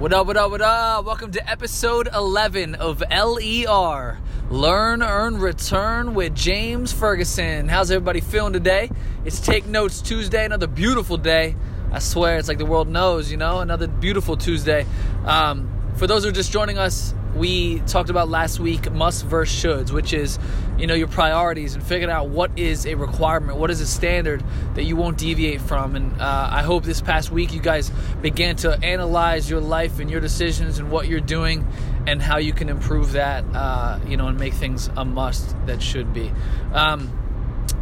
What up, what up, what up? Welcome to episode 11 of LER Learn, Earn, Return with James Ferguson. How's everybody feeling today? It's Take Notes Tuesday, another beautiful day. I swear, it's like the world knows, you know, another beautiful Tuesday. Um, for those who are just joining us, we talked about last week must versus shoulds, which is, you know, your priorities and figuring out what is a requirement, what is a standard that you won't deviate from. And uh, I hope this past week you guys began to analyze your life and your decisions and what you're doing and how you can improve that, uh, you know, and make things a must that should be. Um,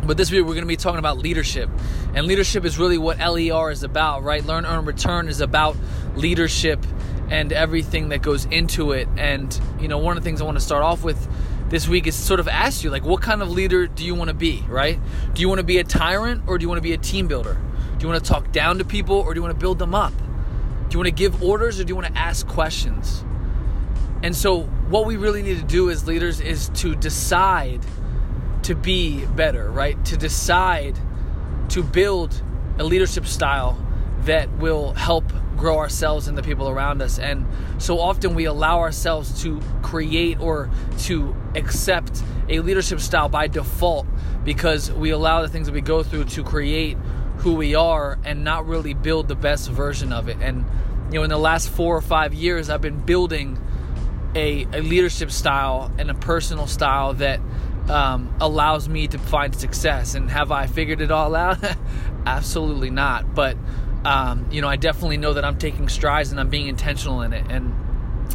but this week we're going to be talking about leadership. And leadership is really what LER is about, right? Learn, earn, return is about leadership and everything that goes into it. And, you know, one of the things I want to start off with this week is sort of ask you, like, what kind of leader do you want to be, right? Do you want to be a tyrant or do you want to be a team builder? Do you want to talk down to people or do you want to build them up? Do you want to give orders or do you want to ask questions? And so, what we really need to do as leaders is to decide to be better, right? To decide to build a leadership style that will help grow ourselves and the people around us. And so often we allow ourselves to create or to accept a leadership style by default because we allow the things that we go through to create who we are and not really build the best version of it. And, you know, in the last four or five years, I've been building a, a leadership style and a personal style that um, allows me to find success. And have I figured it all out? Absolutely not. But um, you know, I definitely know that I'm taking strides and I'm being intentional in it. And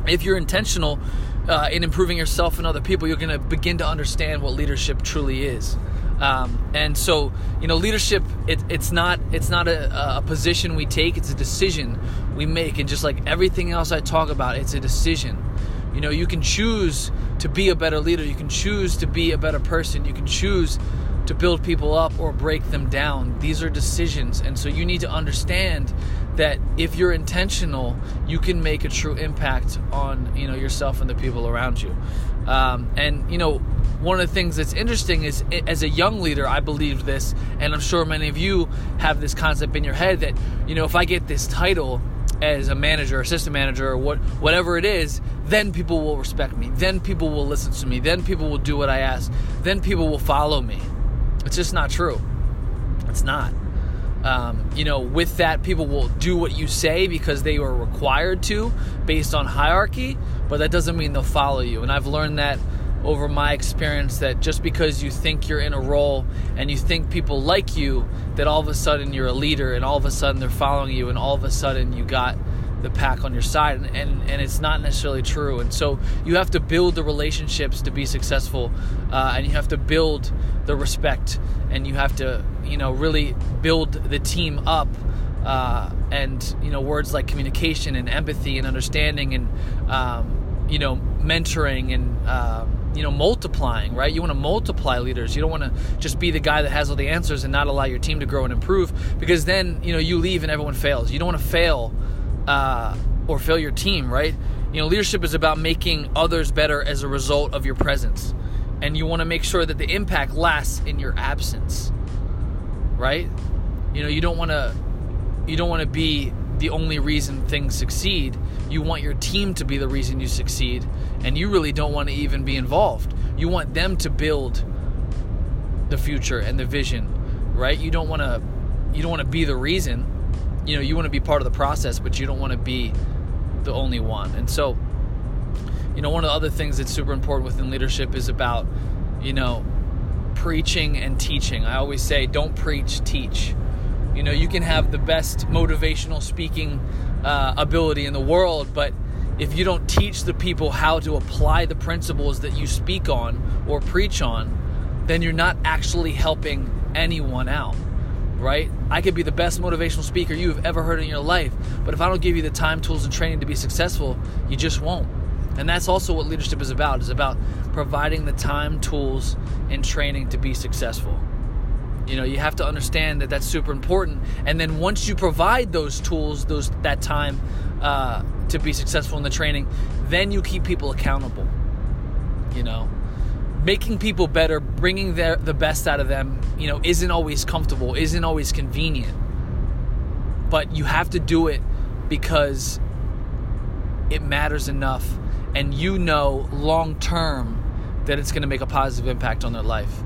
if you're intentional uh, in improving yourself and other people, you're going to begin to understand what leadership truly is. Um, and so, you know, leadership it, it's not it's not a, a position we take; it's a decision we make. And just like everything else I talk about, it's a decision. You know, you can choose to be a better leader. You can choose to be a better person. You can choose to build people up or break them down. These are decisions. And so you need to understand that if you're intentional, you can make a true impact on, you know, yourself and the people around you. Um, and, you know, one of the things that's interesting is as a young leader, I believed this, and I'm sure many of you have this concept in your head that, you know, if I get this title, as a manager, assistant manager, or what, whatever it is, then people will respect me. Then people will listen to me. Then people will do what I ask. Then people will follow me. It's just not true. It's not. Um, you know, with that, people will do what you say because they are required to based on hierarchy, but that doesn't mean they'll follow you. And I've learned that over my experience that just because you think you're in a role and you think people like you, that all of a sudden you're a leader and all of a sudden they're following you and all of a sudden you got the pack on your side and, and, and it's not necessarily true. And so you have to build the relationships to be successful uh, and you have to build the respect and you have to you know really build the team up uh, and you know words like communication and empathy and understanding and um, you know mentoring and um, you know multiplying right? You want to multiply leaders. You don't want to just be the guy that has all the answers and not allow your team to grow and improve because then you know you leave and everyone fails. You don't want to fail uh, or fail your team, right? You know, leadership is about making others better as a result of your presence. And you want to make sure that the impact lasts in your absence. Right? You know, you don't want to you don't want to be the only reason things succeed. You want your team to be the reason you succeed, and you really don't want to even be involved. You want them to build the future and the vision, right? You don't want to you don't want to be the reason you know you want to be part of the process but you don't want to be the only one. And so you know one of the other things that's super important within leadership is about you know preaching and teaching. I always say don't preach teach. You know you can have the best motivational speaking uh, ability in the world but if you don't teach the people how to apply the principles that you speak on or preach on then you're not actually helping anyone out right? I could be the best motivational speaker you have ever heard in your life, but if I don't give you the time, tools, and training to be successful, you just won't. And that's also what leadership is about. Is about providing the time, tools, and training to be successful. You know, you have to understand that that's super important. And then once you provide those tools, those that time uh, to be successful in the training, then you keep people accountable. You know, making people better, bringing their, the best out of them, you know, isn't always comfortable, isn't always convenient. But you have to do it because it matters enough and you know long term that it's going to make a positive impact on their life.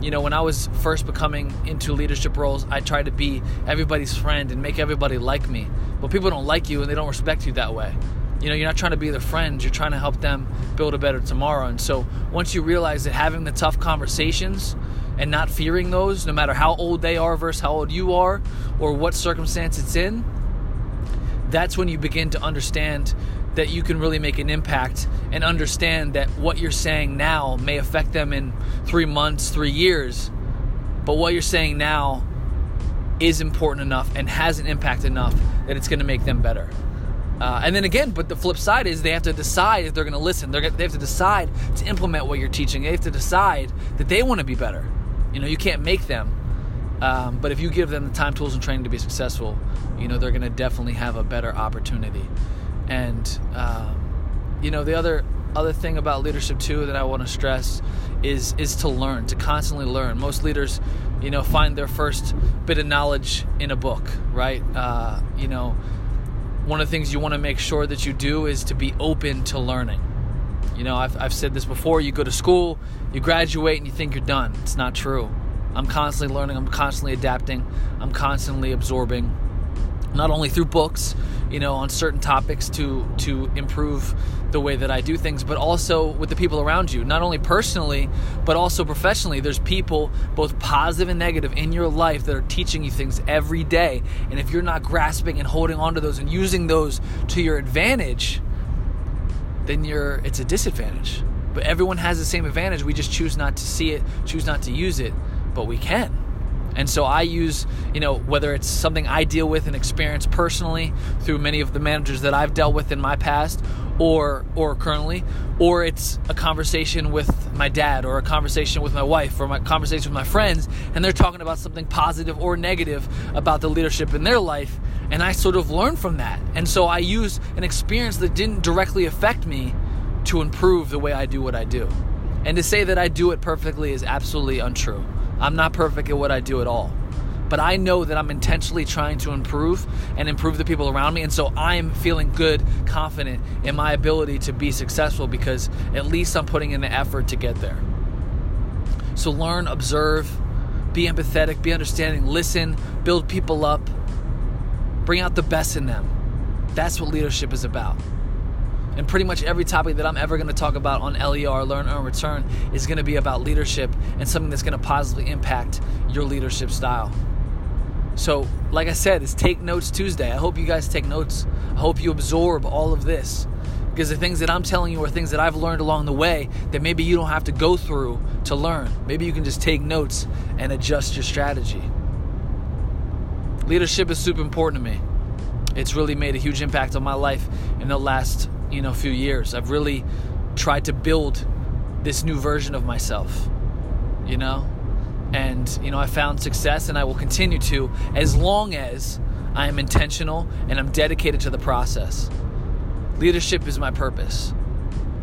You know, when I was first becoming into leadership roles, I tried to be everybody's friend and make everybody like me. But people don't like you and they don't respect you that way. You know, you're not trying to be their friends, you're trying to help them build a better tomorrow. And so once you realize that having the tough conversations and not fearing those, no matter how old they are versus how old you are or what circumstance it's in, that's when you begin to understand that you can really make an impact and understand that what you're saying now may affect them in three months, three years, but what you're saying now is important enough and has an impact enough that it's going to make them better. Uh, and then again, but the flip side is they have to decide if they're going to listen. They're, they have to decide to implement what you're teaching. They have to decide that they want to be better. You know, you can't make them. Um, but if you give them the time, tools, and training to be successful, you know, they're going to definitely have a better opportunity. And, um, you know, the other other thing about leadership too that I want to stress is is to learn, to constantly learn. Most leaders, you know, find their first bit of knowledge in a book, right? Uh, you know, one of the things you want to make sure that you do is to be open to learning. You know, I've, I've said this before you go to school, you graduate, and you think you're done. It's not true. I'm constantly learning, I'm constantly adapting, I'm constantly absorbing, not only through books, you know, on certain topics to to improve the way that I do things, but also with the people around you, not only personally, but also professionally. There's people, both positive and negative, in your life that are teaching you things every day. And if you're not grasping and holding on to those and using those to your advantage, then you're it's a disadvantage. But everyone has the same advantage. We just choose not to see it, choose not to use it, but we can. And so I use, you know, whether it's something I deal with and experience personally through many of the managers that I've dealt with in my past or or currently, or it's a conversation with my dad or a conversation with my wife or my conversation with my friends and they're talking about something positive or negative about the leadership in their life and I sort of learn from that. And so I use an experience that didn't directly affect me to improve the way I do what I do. And to say that I do it perfectly is absolutely untrue. I'm not perfect at what I do at all. But I know that I'm intentionally trying to improve and improve the people around me. And so I'm feeling good, confident in my ability to be successful because at least I'm putting in the effort to get there. So learn, observe, be empathetic, be understanding, listen, build people up, bring out the best in them. That's what leadership is about. And pretty much every topic that I'm ever going to talk about on LER, Learn, Earn, Return, is going to be about leadership and something that's going to positively impact your leadership style. So, like I said, it's Take Notes Tuesday. I hope you guys take notes. I hope you absorb all of this. Because the things that I'm telling you are things that I've learned along the way that maybe you don't have to go through to learn. Maybe you can just take notes and adjust your strategy. Leadership is super important to me. It's really made a huge impact on my life in the last you know a few years. I've really tried to build this new version of myself. You know, and you know I found success, and I will continue to as long as I am intentional and I'm dedicated to the process. Leadership is my purpose.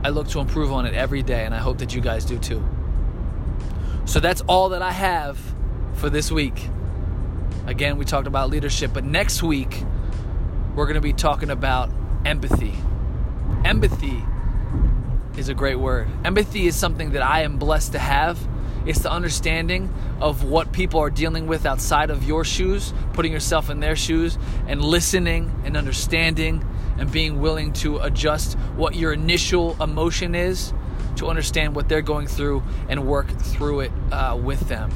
I look to improve on it every day, and I hope that you guys do too. So that's all that I have for this week. Again, we talked about leadership, but next week we're going to be talking about empathy empathy is a great word. Empathy is something that I am blessed to have. It's the understanding of what people are dealing with outside of your shoes, putting yourself in their shoes, and listening and understanding and being willing to adjust what your initial emotion is to understand what they're going through and work through it uh, with them.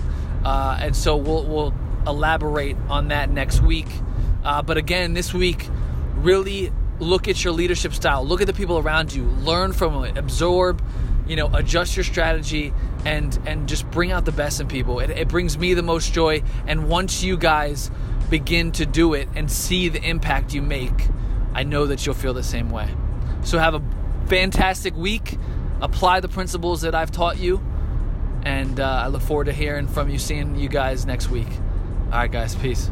Uh, and so we'll, we'll elaborate on that next week. Uh, but again, this week, really look at your leadership style. Look at the people around you. Learn from it. Absorb you know adjust your strategy and and just bring out the best in people. It, it brings me the most joy. And once you guys begin to do it and see the impact you make i know that you'll feel the same way. So have a fantastic week. Apply the principles that i've taught you. And uh, i look forward to hearing from you seeing you guys next week. All right guys. Peace